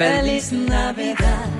Feliz Navidad.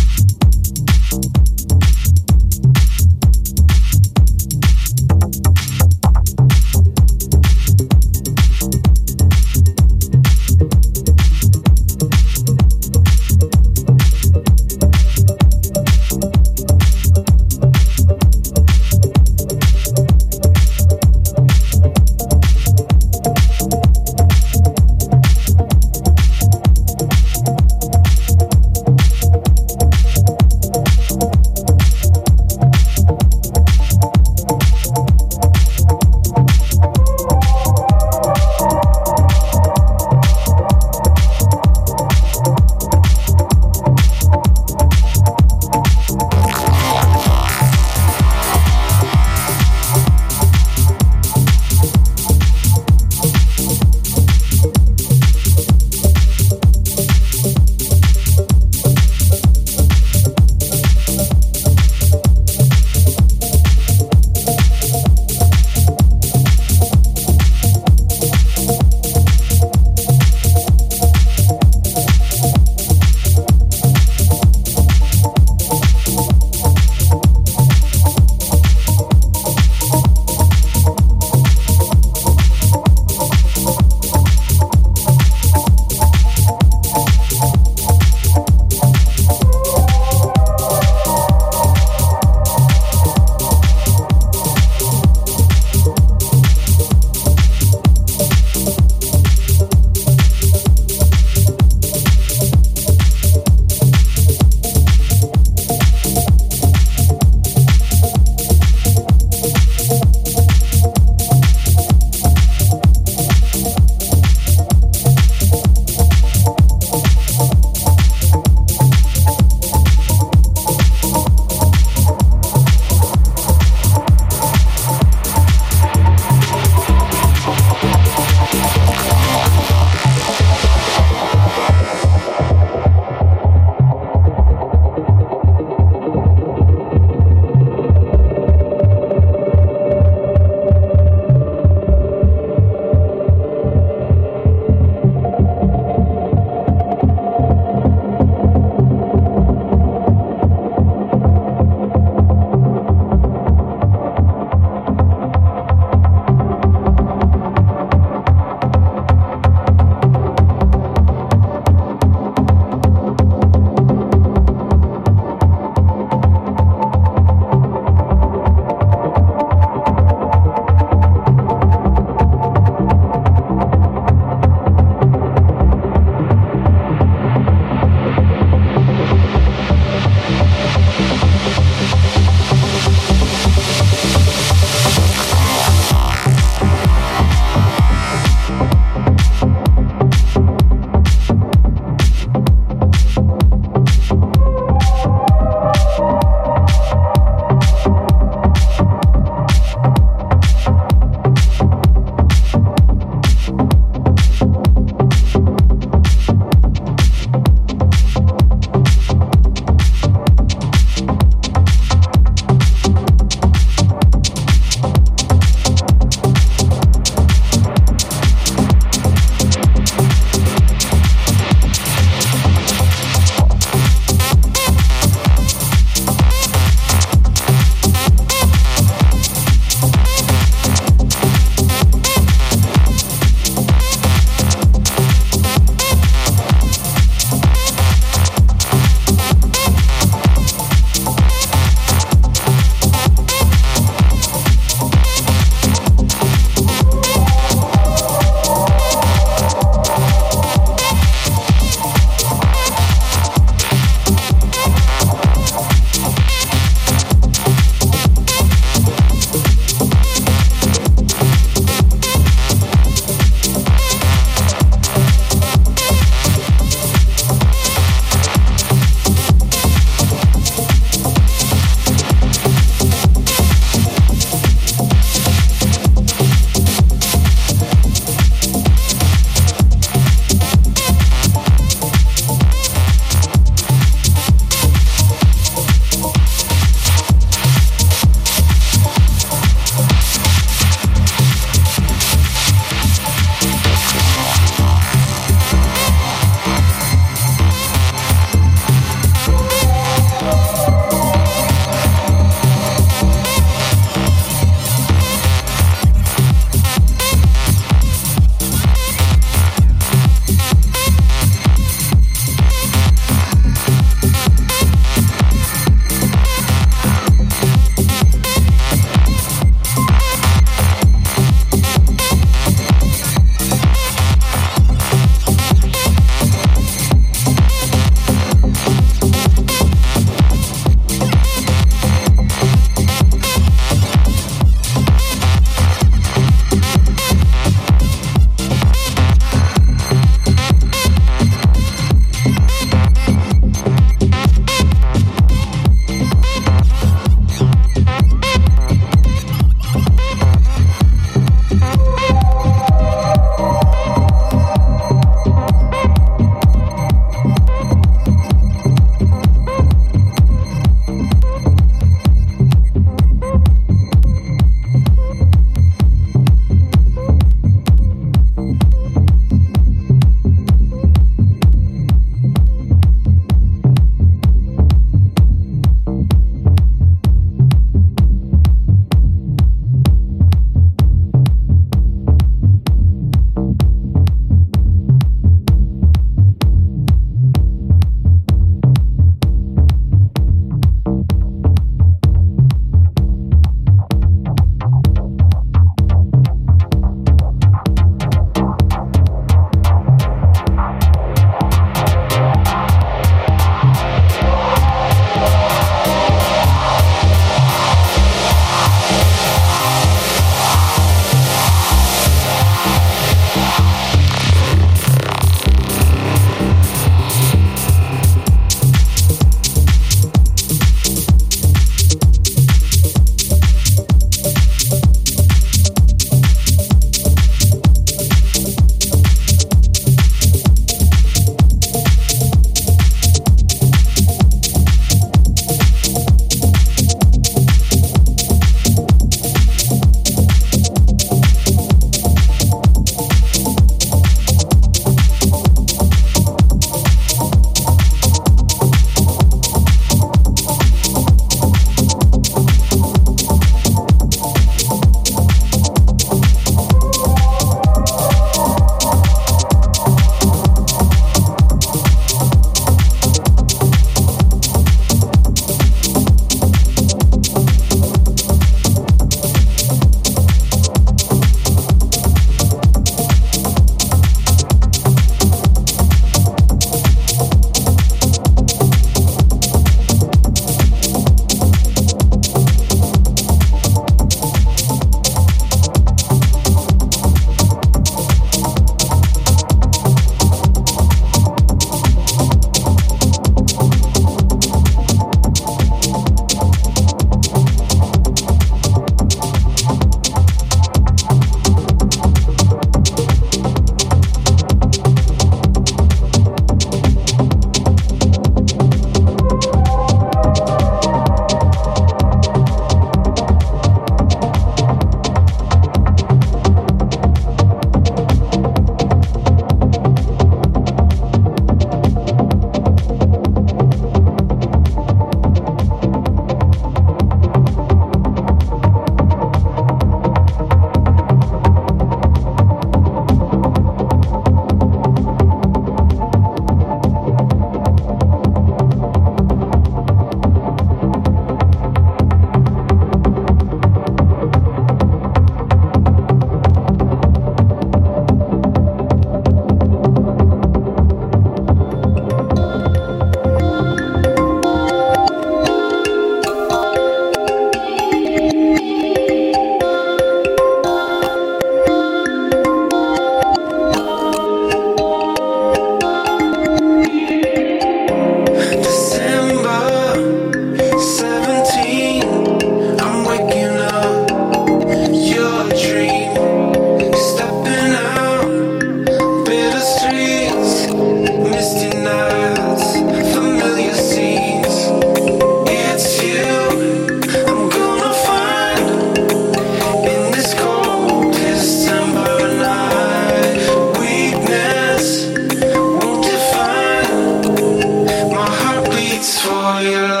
Yeah.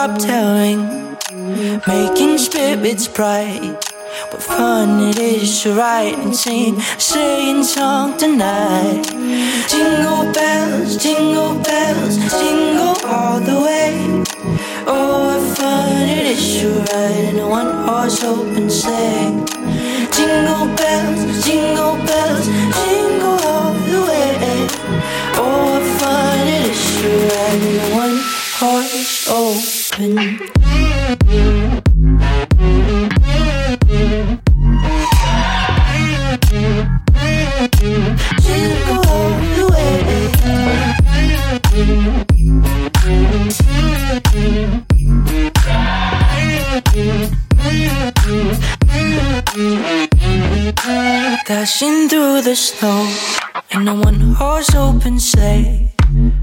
Bells telling. making spirits bright. What fun it is to ride and sing sleighing song tonight. Jingle bells, jingle bells, jingle all the way. Oh, what fun it is to ride in a one horse open sleigh. Jingle bells, jingle bells, jingle all the way. Oh, what fun it is to ride in a one horse open. Way. Dashing through the snow in a one horse open sleigh.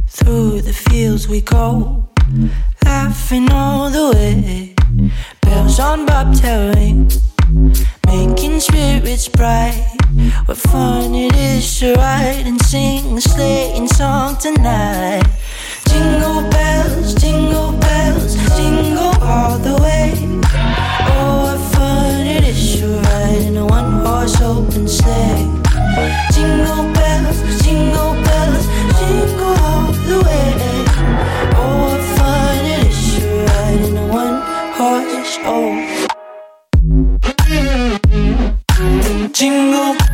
Through the fields we go, laughing all the way. Bells on bobtail ring, making spirits bright. What fun it is to ride and sing a sleighing song tonight. Jingle bells, jingle bells, jingle all the way. Horse open.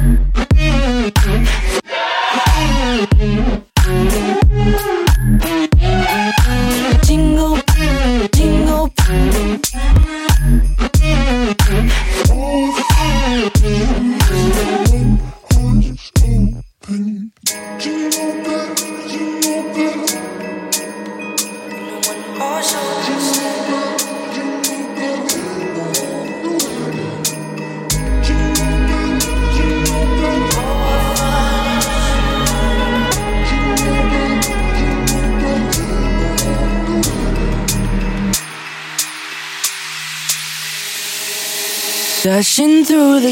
Dashing through the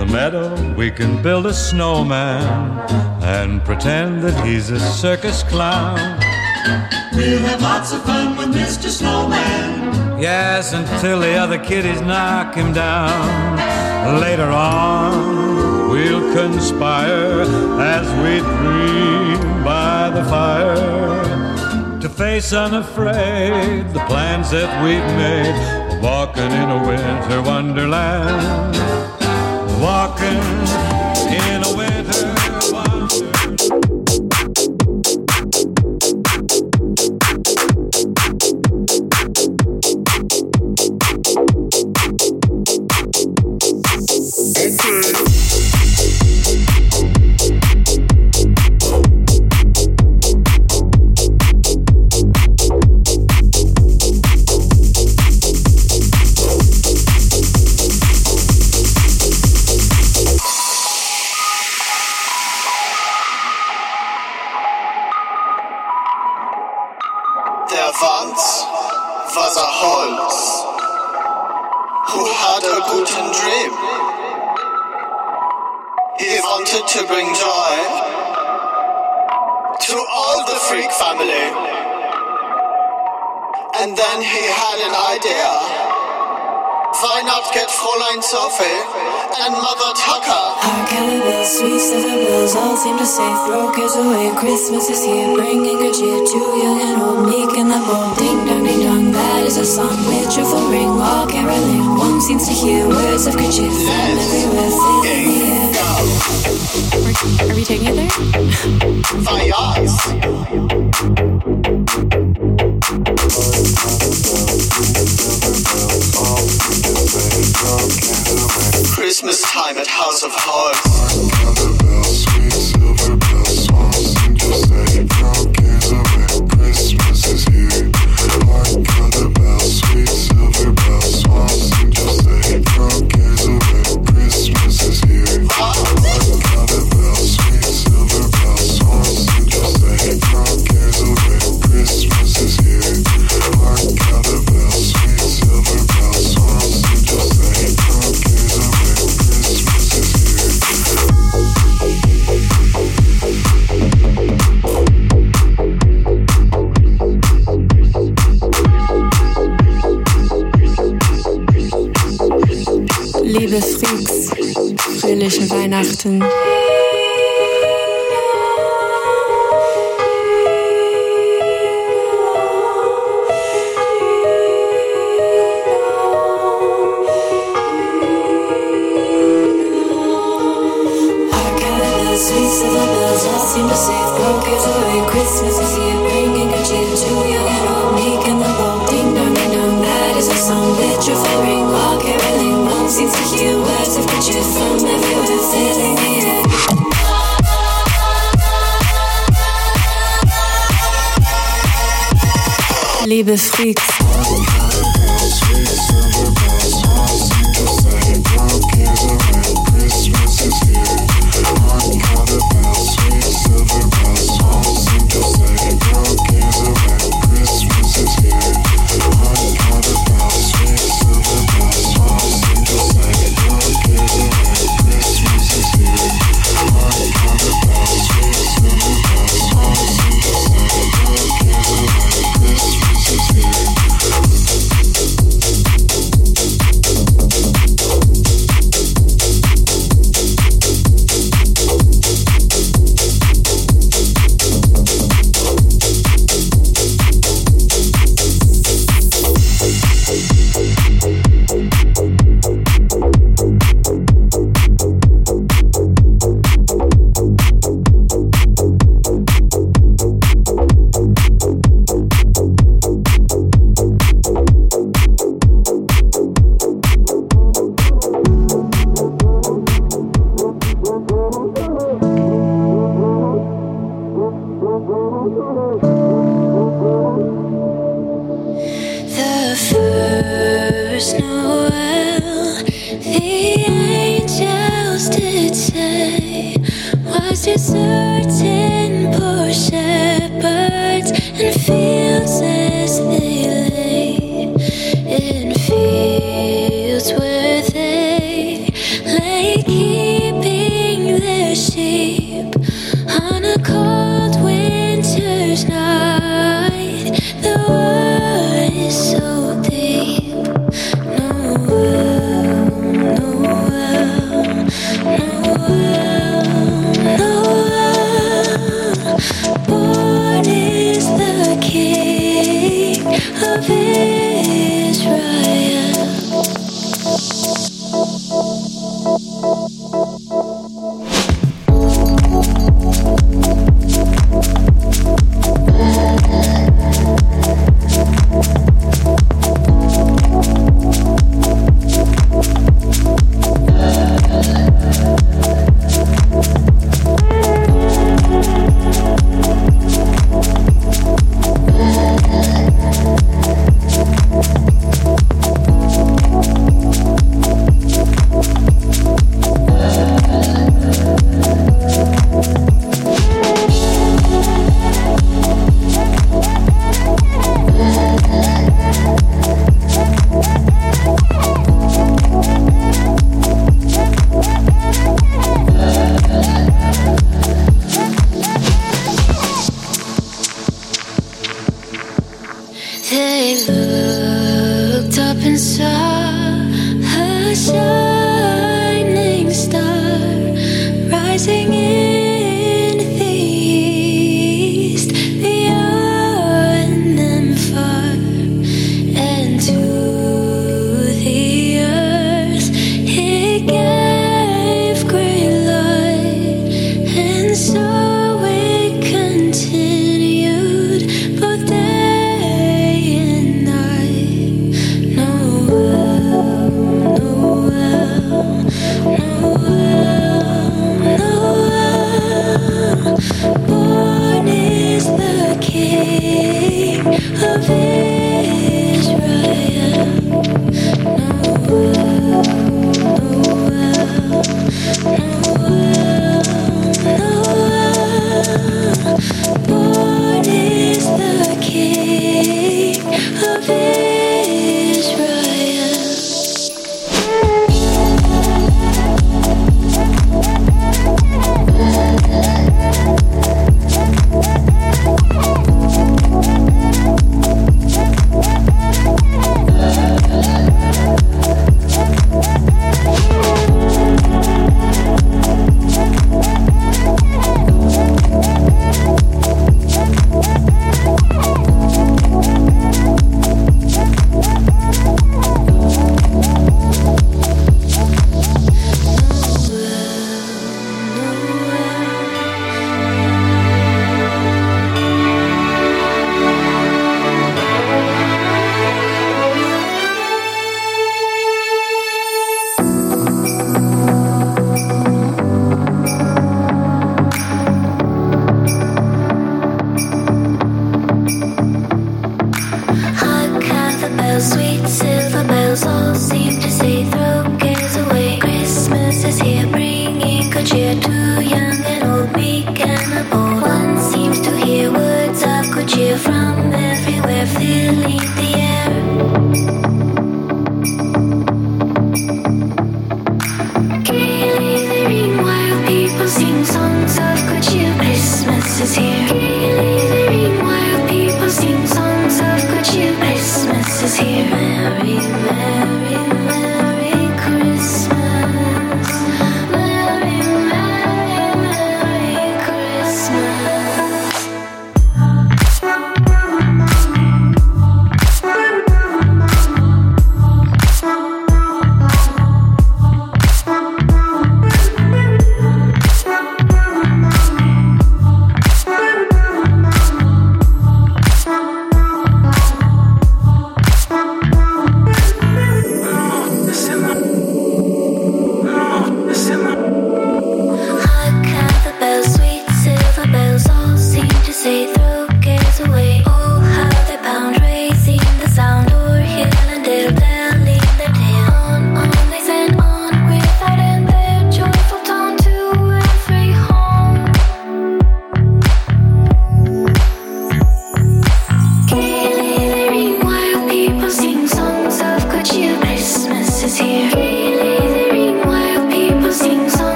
The meadow, we can build a snowman and pretend that he's a circus clown. We'll have lots of fun with Mr. Snowman. Yes, until the other kiddies knock him down. Later on, we'll conspire as we dream by the fire to face unafraid the plans that we've made. Walking in a winter wonderland. Walking in a winter get Fräulein Sophie and Mother Tucker? Our cowbells, sweet silver bells, all seem to say, throw cares away. Christmas is here, bringing good cheer to young and old, meek and the bold. Ding dong, ding dong, that is a song with cheerful ring, all caroling. One seems to hear words of good cheer from everywhere, filling the air. Are, are we taking it there? Why Christmas time at House of Horrors. Fröhliche Weihnachten. Liebe Freaks,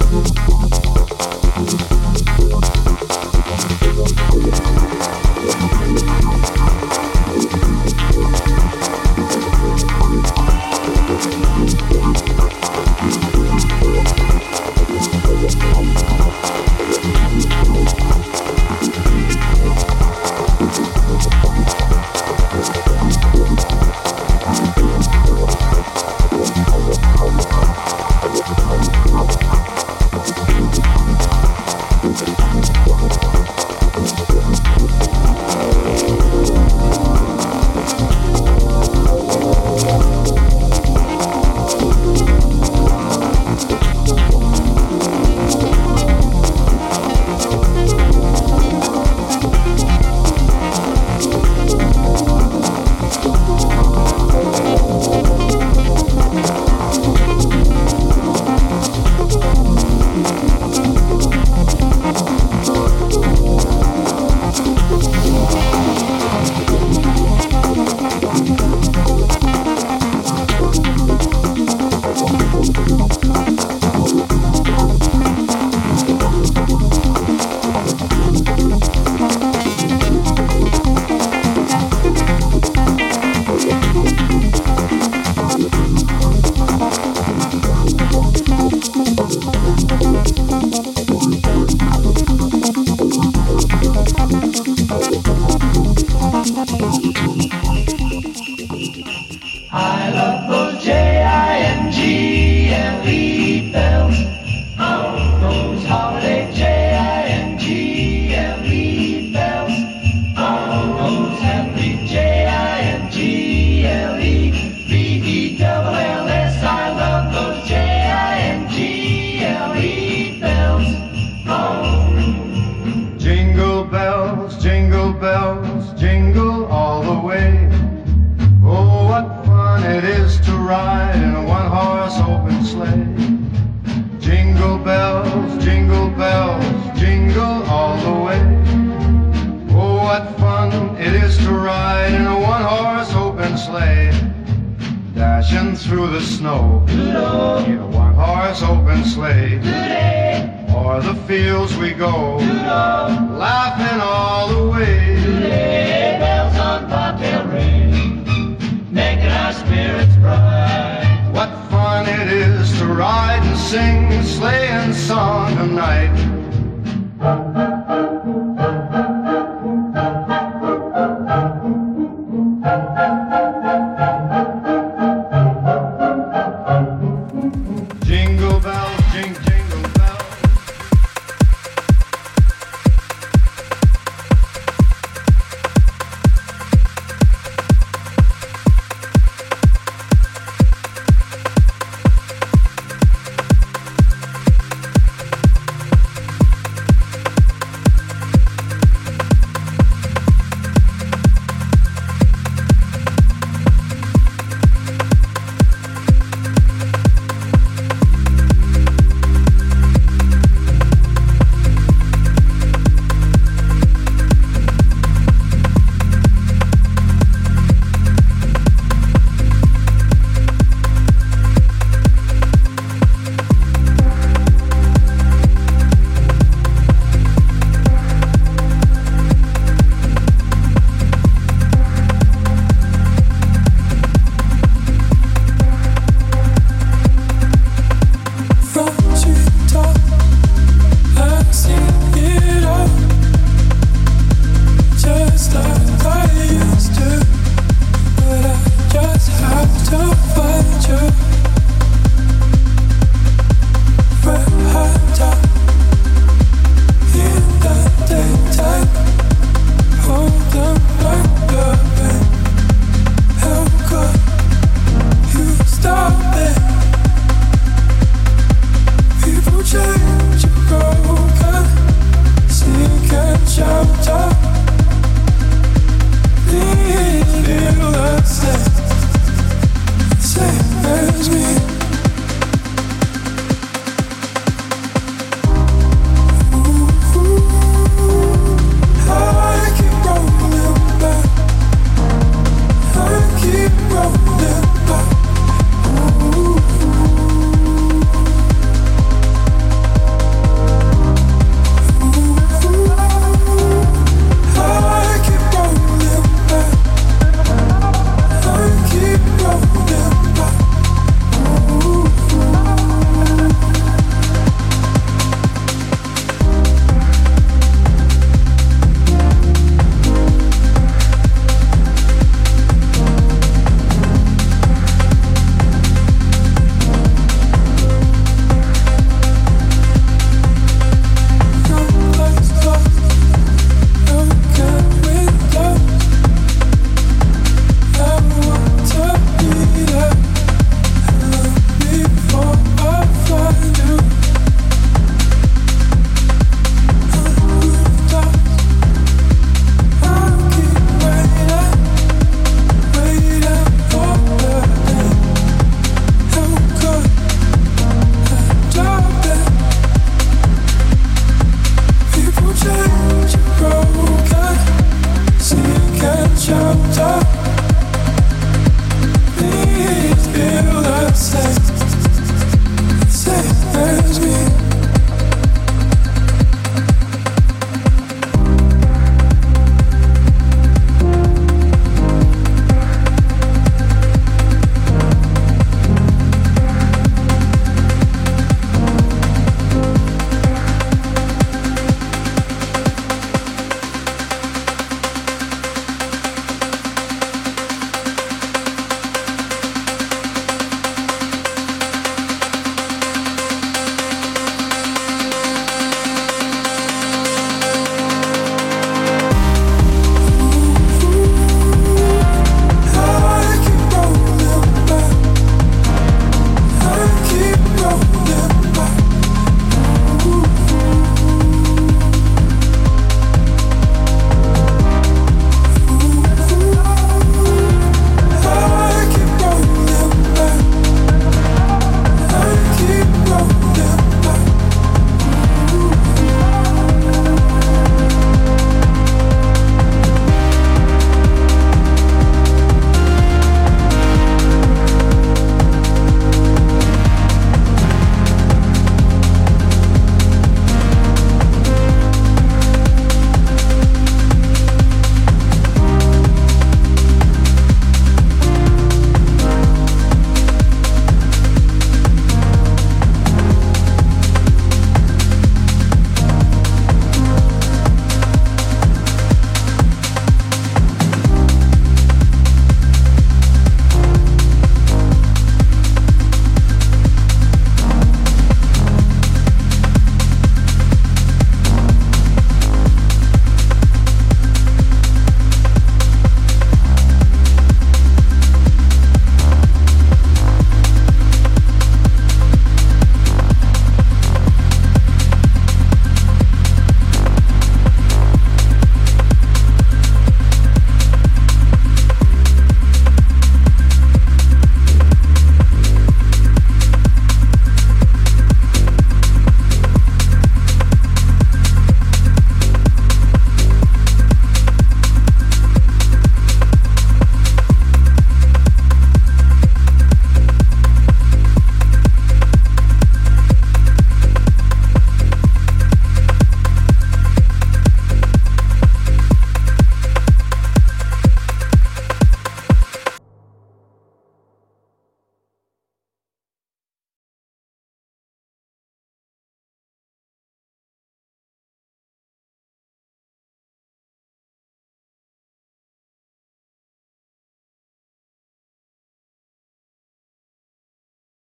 You.